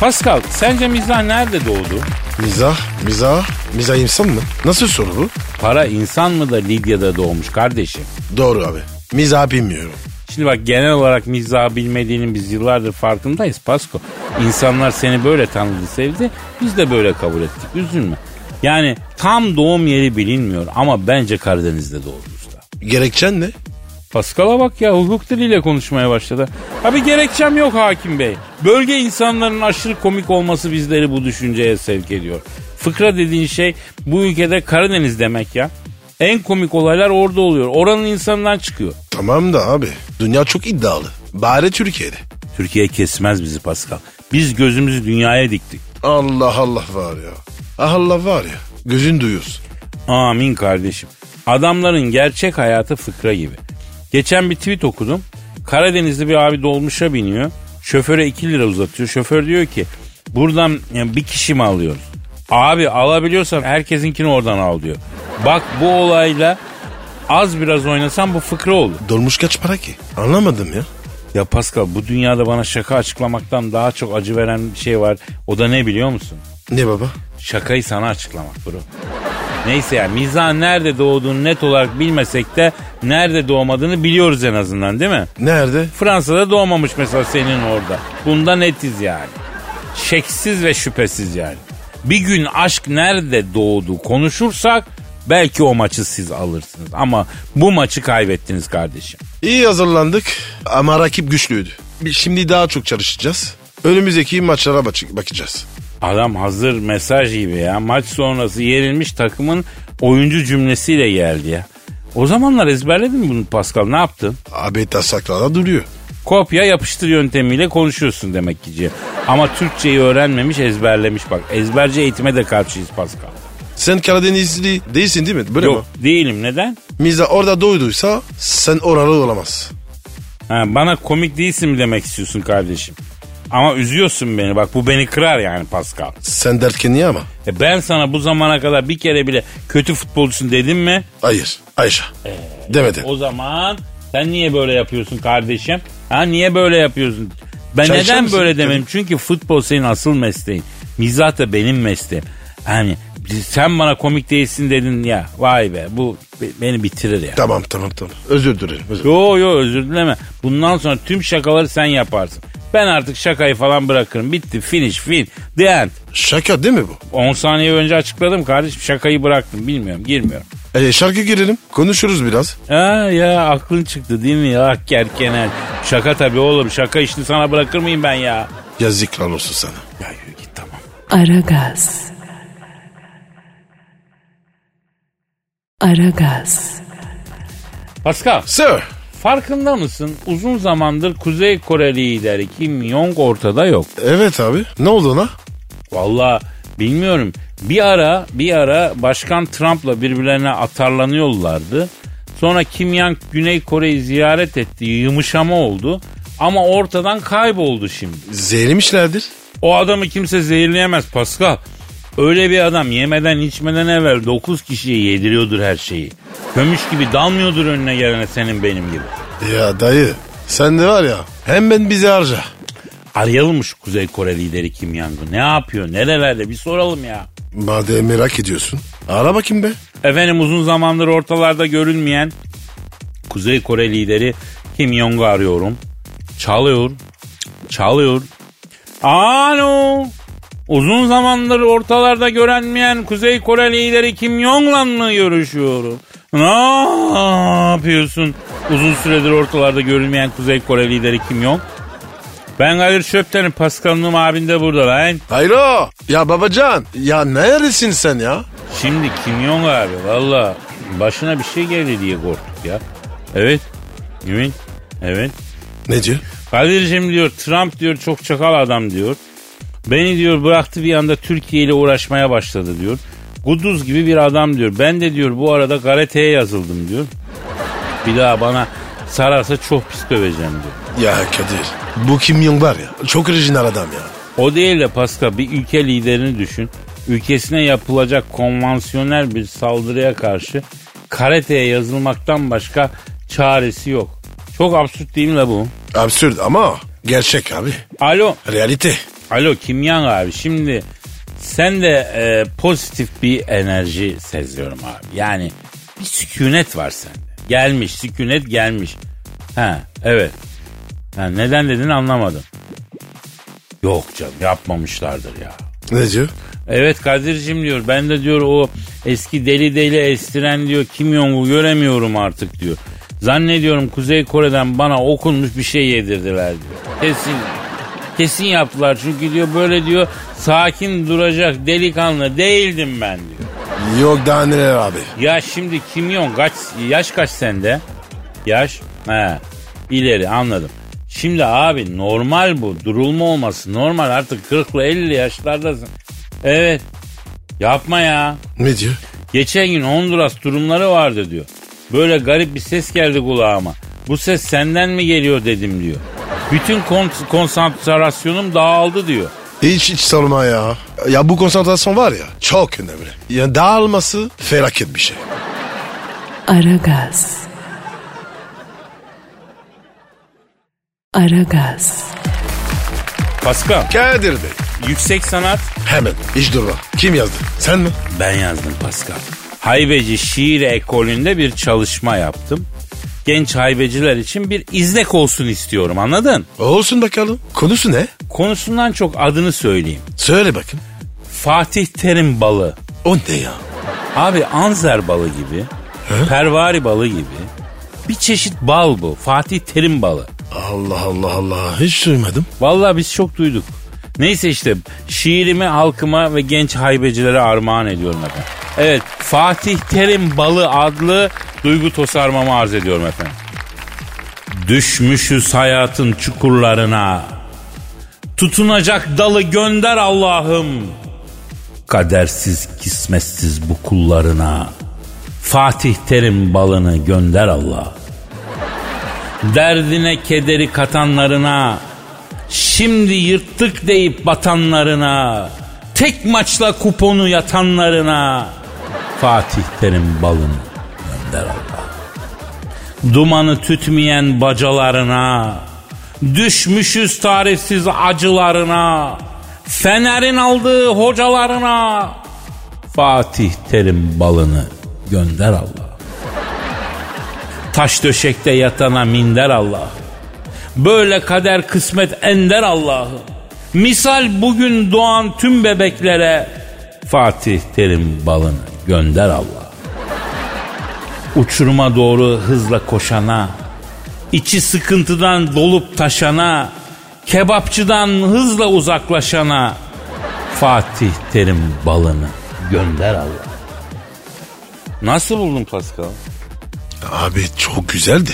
Pascal sence mizah nerede doğdu? Mizah, mizah, mizah insan mı? Nasıl soru bu? Para insan mı da Lidya'da doğmuş kardeşim? Doğru abi. Mizah bilmiyorum. Şimdi bak genel olarak mizah bilmediğinin biz yıllardır farkındayız Pasko. İnsanlar seni böyle tanıdı sevdi biz de böyle kabul ettik üzülme. Yani tam doğum yeri bilinmiyor ama bence Karadeniz'de doğdu usta. Gerekçen ne? Pascal'a bak ya hukuk diliyle konuşmaya başladı. Abi gerekçem yok hakim bey. Bölge insanların aşırı komik olması bizleri bu düşünceye sevk ediyor. Fıkra dediğin şey bu ülkede Karadeniz demek ya. En komik olaylar orada oluyor. Oranın insanından çıkıyor. Tamam da abi. Dünya çok iddialı. Bari Türkiye'de. Türkiye kesmez bizi Pascal. Biz gözümüzü dünyaya diktik. Allah Allah var ya. Allah var ya. Gözün duyuyorsun. Amin kardeşim. Adamların gerçek hayatı fıkra gibi. Geçen bir tweet okudum. Karadenizli bir abi dolmuşa biniyor. Şoföre 2 lira uzatıyor. Şoför diyor ki buradan yani bir kişi mi alıyoruz? Abi alabiliyorsan herkesinkini oradan al diyor. Bak bu olayla az biraz oynasam bu fıkra olur. Dolmuş kaç para ki? Anlamadım ya. Ya Pascal bu dünyada bana şaka açıklamaktan daha çok acı veren bir şey var. O da ne biliyor musun? Ne baba? Şakayı sana açıklamak bro. Neyse yani mizah nerede doğduğunu net olarak bilmesek de nerede doğmadığını biliyoruz en azından değil mi? Nerede? Fransa'da doğmamış mesela senin orada. Bunda netiz yani. Şeksiz ve şüphesiz yani. Bir gün aşk nerede doğdu konuşursak belki o maçı siz alırsınız. Ama bu maçı kaybettiniz kardeşim. İyi hazırlandık ama rakip güçlüydü. Şimdi daha çok çalışacağız. Önümüzdeki maçlara bak- bakacağız. Adam hazır mesaj gibi ya. Maç sonrası yenilmiş takımın oyuncu cümlesiyle geldi ya. O zamanlar ezberledin mi bunu Pascal? Ne yaptın? Abi tasaklarda duruyor. Kopya yapıştır yöntemiyle konuşuyorsun demek ki. Cihan. Ama Türkçeyi öğrenmemiş ezberlemiş bak. Ezberci eğitime de karşıyız Pascal. Sen Karadenizli değilsin değil mi? Böyle Yok mi? değilim neden? Miza orada doyduysa sen oralı olamaz. Ha, bana komik değilsin mi demek istiyorsun kardeşim? Ama üzüyorsun beni bak bu beni kırar yani Pascal. Sen derken niye ama? E ben sana bu zamana kadar bir kere bile kötü futbolcusun dedim mi? Hayır Ayşe. Demedin. O zaman sen niye böyle yapıyorsun kardeşim? Ha niye böyle yapıyorsun? Ben içer neden misin? böyle demedim? Çünkü futbol senin asıl mesleğin. Mizah da benim mesleğim. Hani sen bana komik değilsin dedin ya. Vay be bu be- beni bitirir ya. Tamam tamam tamam. Özür dilerim. Özür. Yo yo özür dileme. Bundan sonra tüm şakaları sen yaparsın. Ben artık şakayı falan bırakırım. Bitti finish fin the end. Şaka değil mi bu? 10 saniye önce açıkladım kardeşim şakayı bıraktım bilmiyorum girmiyorum. E, şarkı girelim. Konuşuruz biraz. Ha ya aklın çıktı değil mi ya kerkenel. Şaka tabii oğlum şaka işini sana bırakır mıyım ben ya? Yazıklar olsun sana. Ya yürü git tamam. Aragaz. Aragaz. Pascal Sir. Farkında mısın? Uzun zamandır Kuzey Kore lideri Kim Jong ortada yok. Evet abi. Ne oldu ona? Valla bilmiyorum. Bir ara bir ara Başkan Trump'la birbirlerine atarlanıyorlardı. Sonra Kim Yang Güney Kore'yi ziyaret etti. Yumuşama oldu. Ama ortadan kayboldu şimdi. Zehirmişlerdir. O adamı kimse zehirleyemez Pascal. Öyle bir adam yemeden içmeden evvel 9 kişiye yediriyordur her şeyi. Kömüş gibi dalmıyordur önüne gelene senin benim gibi. Ya dayı. Sen de var ya. Hemen bizi harca. Arayalım mı şu Kuzey Kore lideri Kim Jong'u? Ne yapıyor? Nerelerde? Bir soralım ya. Madem merak ediyorsun. Ara bakayım be. Efendim uzun zamandır ortalarda görünmeyen Kuzey Kore lideri Kim Jong'u arıyorum. Çalıyor. Çalıyor. Alo. Uzun zamandır ortalarda görünmeyen Kuzey Kore lideri Kim Jong'la mı görüşüyorum? Ne yapıyorsun? Uzun süredir ortalarda görünmeyen Kuzey Kore lideri Kim Jong. Ben Kadir Çöpten'im Paskal'ın abinde burada lan. Hayro. Ya babacan. Ya neredesin sen ya? Şimdi Kim Jong abi valla başına bir şey geldi diye korktuk ya. Evet. Evet. Evet. Ne diyor? Kadir'cim diyor Trump diyor çok çakal adam diyor. Beni diyor bıraktı bir anda Türkiye ile uğraşmaya başladı diyor. Kuduz gibi bir adam diyor. Ben de diyor bu arada karateye yazıldım diyor. Bir daha bana sararsa çok pis döveceğim diyor. Ya Kadir. Bu Kim Jong var ya. Çok orijinal adam ya. O değil de Pascal bir ülke liderini düşün. Ülkesine yapılacak konvansiyonel bir saldırıya karşı karateye yazılmaktan başka çaresi yok. Çok absürt değil mi la bu? Absürt ama gerçek abi. Alo, Realite. Alo Kimyan abi şimdi sen de e, pozitif bir enerji seziyorum abi. Yani bir sükunet var sende. Gelmiş, sükunet gelmiş. Ha, evet. Ha, neden dedin anlamadım. Yok canım yapmamışlardır ya. Ne diyor? Evet Kadir'cim diyor ben de diyor o eski deli deli estiren diyor Kim Jong'u göremiyorum artık diyor. Zannediyorum Kuzey Kore'den bana okunmuş bir şey yedirdiler diyor. Kesin kesin yaptılar çünkü diyor böyle diyor sakin duracak delikanlı değildim ben diyor. Yok daha neler abi. Ya şimdi Kim Jong kaç yaş kaç sende? Yaş? He. İleri anladım. Şimdi abi normal bu. Durulma olması normal. Artık 40 ile 50 yaşlardasın. Evet. Yapma ya. Ne diyor? Geçen gün Honduras durumları vardı diyor. Böyle garip bir ses geldi kulağıma. Bu ses senden mi geliyor dedim diyor. Bütün kon- konsantrasyonum dağıldı diyor. Hiç hiç sorma ya. Ya bu konsantrasyon var ya çok önemli. Ya dağılması felaket bir şey. Aragaz. Aragaz. Pascal, Kadir Bey. yüksek sanat Hemen hiç durma. Kim yazdı? Sen mi? Ben yazdım Pascal. Haybeci şiir ekolünde bir çalışma yaptım. Genç haybeciler için bir izlek olsun istiyorum anladın? Olsun bakalım. Konusu ne? Konusundan çok adını söyleyeyim. Söyle bakın. Fatih Terim balı. O ne ya? Abi anzer balı gibi, pervari balı gibi bir çeşit bal bu. Fatih Terim balı. Allah Allah Allah. Hiç duymadım. Vallahi biz çok duyduk. Neyse işte şiirimi halkıma ve genç haybecilere armağan ediyorum efendim. Evet Fatih Terim Balı adlı duygu tosarmamı arz ediyorum efendim. Düşmüşüz hayatın çukurlarına. Tutunacak dalı gönder Allah'ım. Kadersiz kismetsiz bu kullarına. Fatih Terim balını gönder Allah. Derdine kederi katanlarına Şimdi yırttık deyip batanlarına, tek maçla kuponu yatanlarına Fatih Terim balını gönder Allah. Dumanı tütmeyen bacalarına, düşmüşüz tarifsiz acılarına, Fener'in aldığı hocalarına Fatih Terim balını gönder Allah. Taş döşekte yatana minder Allah. Böyle kader kısmet ender Allah'ı. Misal bugün doğan tüm bebeklere Fatih Terim balını gönder Allah. Uçuruma doğru hızla koşana, içi sıkıntıdan dolup taşana, kebapçıdan hızla uzaklaşana Fatih Terim balını gönder Allah. Nasıl buldun Pascal? Abi çok güzeldi.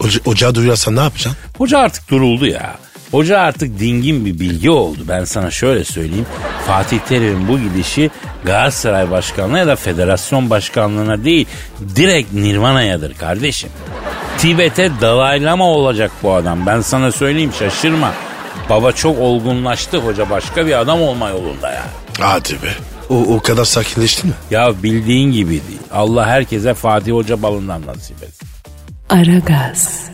Hoca, ocağı duyarsan ne yapacaksın? Hoca artık duruldu ya. Hoca artık dingin bir bilgi oldu. Ben sana şöyle söyleyeyim. Fatih Terim'in bu gidişi Galatasaray Başkanlığı ya da Federasyon Başkanlığı'na değil direkt Nirvana'yadır kardeşim. Tibet'e dalaylama olacak bu adam. Ben sana söyleyeyim şaşırma. Baba çok olgunlaştı. Hoca başka bir adam olma yolunda ya. Hadi be. O, o kadar sakinleştin mi? Ya bildiğin gibi değil. Allah herkese Fatih Hoca balından nasip etsin. Aragaz.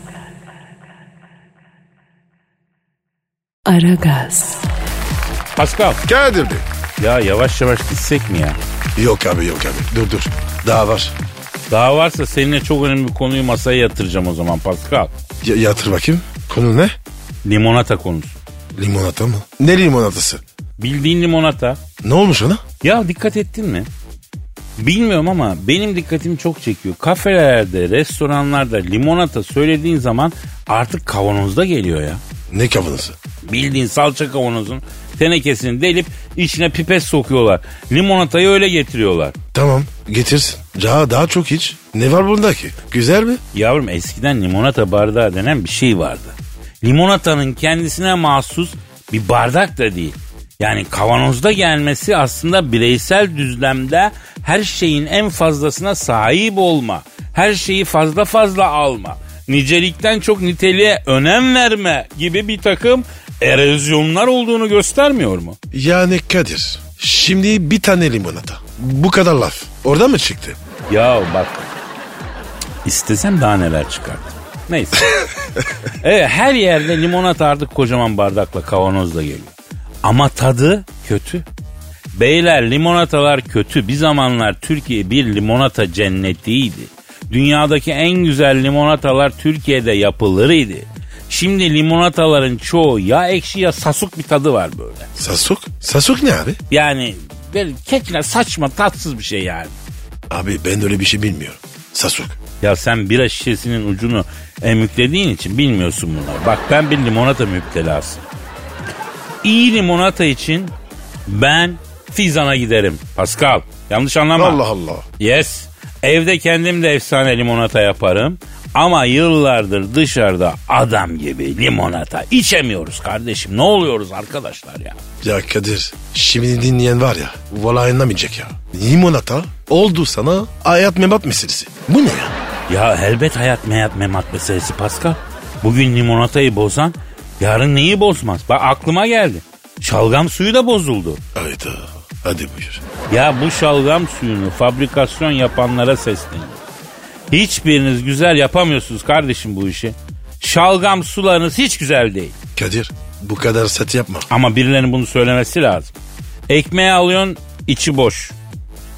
Aragaz. Pascal Kadir Bey. ya yavaş yavaş gitsek mi ya? Yok abi yok abi. Dur dur. Daha var. Daha varsa seninle çok önemli bir konuyu masaya yatıracağım o zaman Pascal. Ya- yatır bakayım. Konu ne? Limonata konusu. Limonata mı? Ne limonatası? Bildiğin limonata. Ne olmuş ona? Ya dikkat ettin mi? Bilmiyorum ama benim dikkatimi çok çekiyor. Kafelerde, restoranlarda limonata söylediğin zaman artık kavanozda geliyor ya. Ne kavanozu? Bildiğin salça kavanozun tenekesini delip içine pipet sokuyorlar. Limonatayı öyle getiriyorlar. Tamam getirsin. Daha, daha çok iç. Ne var bunda ki? Güzel mi? Yavrum eskiden limonata bardağı denen bir şey vardı. Limonatanın kendisine mahsus bir bardak da değil. Yani kavanozda gelmesi aslında bireysel düzlemde her şeyin en fazlasına sahip olma. Her şeyi fazla fazla alma. Nicelikten çok niteliğe önem verme gibi bir takım erozyonlar olduğunu göstermiyor mu? Yani Kadir. Şimdi bir tane limonata. Bu kadar laf. Orada mı çıktı? Ya bak istesem daha neler çıkardım. Neyse. evet her yerde limonata artık kocaman bardakla kavanozla geliyor. Ama tadı kötü. Beyler limonatalar kötü. Bir zamanlar Türkiye bir limonata cennetiydi. Dünyadaki en güzel limonatalar Türkiye'de yapılır idi. Şimdi limonataların çoğu ya ekşi ya sasuk bir tadı var böyle. Sasuk? Sasuk ne abi? Yani böyle keçine saçma tatsız bir şey yani. Abi ben öyle bir şey bilmiyorum. Sasuk. Ya sen bira şişesinin ucunu emüklediğin için bilmiyorsun bunları. Bak ben bir limonata müptelası. İyi limonata için ben Fizan'a giderim. Pascal yanlış anlama. Allah Allah. Yes. Evde kendim de efsane limonata yaparım. Ama yıllardır dışarıda adam gibi limonata içemiyoruz kardeşim. Ne oluyoruz arkadaşlar ya? Ya Kadir şimdi dinleyen var ya vallahi anlamayacak ya. Limonata oldu sana hayat memat meselesi. Bu ne ya? Ya elbet hayat meyat memat meselesi Pascal. Bugün limonatayı bozan yarın neyi bozmaz? Bak aklıma geldi. Şalgam suyu da bozuldu. Hayda hadi buyur. Ya bu şalgam suyunu fabrikasyon yapanlara sesleniyorum. Hiçbiriniz güzel yapamıyorsunuz kardeşim bu işi. Şalgam sularınız hiç güzel değil. Kadir bu kadar set yapma. Ama birilerinin bunu söylemesi lazım. Ekmeği alıyorsun içi boş.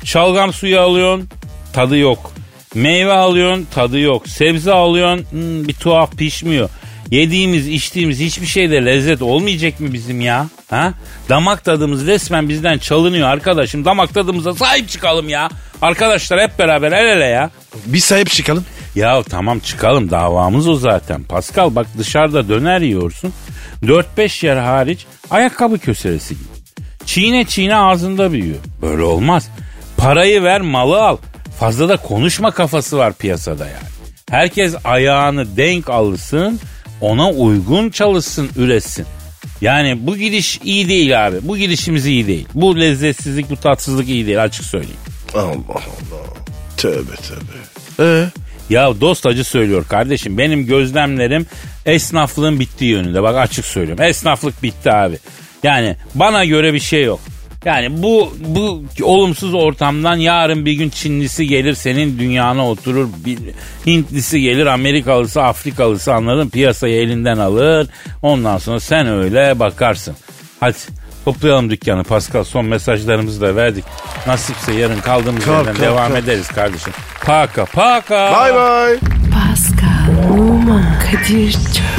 Şalgam suyu alıyorsun tadı yok. Meyve alıyorsun tadı yok. Sebze alıyorsun hmm, bir tuhaf pişmiyor. Yediğimiz içtiğimiz hiçbir şeyde lezzet olmayacak mı bizim ya? Ha? Damak tadımız resmen bizden çalınıyor arkadaşım. Damak tadımıza sahip çıkalım ya. Arkadaşlar hep beraber el ele ya. Bir sahip çıkalım. Ya tamam çıkalım davamız o zaten. Pascal bak dışarıda döner yiyorsun. 4-5 yer hariç ayakkabı köseresi gibi. Çiğne çiğne ağzında büyüyor. Böyle olmaz. Parayı ver malı al. Fazla da konuşma kafası var piyasada yani. Herkes ayağını denk alsın ona uygun çalışsın üretsin. Yani bu gidiş iyi değil abi. Bu gidişimiz iyi değil. Bu lezzetsizlik bu tatsızlık iyi değil açık söyleyeyim. Allah Allah. Tövbe tövbe. Ee, Ya dost acı söylüyor kardeşim. Benim gözlemlerim esnaflığın bittiği yönünde. Bak açık söylüyorum. Esnaflık bitti abi. Yani bana göre bir şey yok. Yani bu bu olumsuz ortamdan yarın bir gün Çinlisi gelir senin dünyana oturur. Bir Hintlisi gelir Amerikalısı Afrikalısı anladın piyasayı elinden alır. Ondan sonra sen öyle bakarsın. Hadi toplayalım dükkanı Pascal son mesajlarımızı da verdik. Nasipse yarın kaldığımız Kalk, yerden kalk, devam kalk. ederiz kardeşim. Paka paka. Bay bay. Pascal, Oman, Kadir çok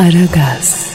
Aragaz.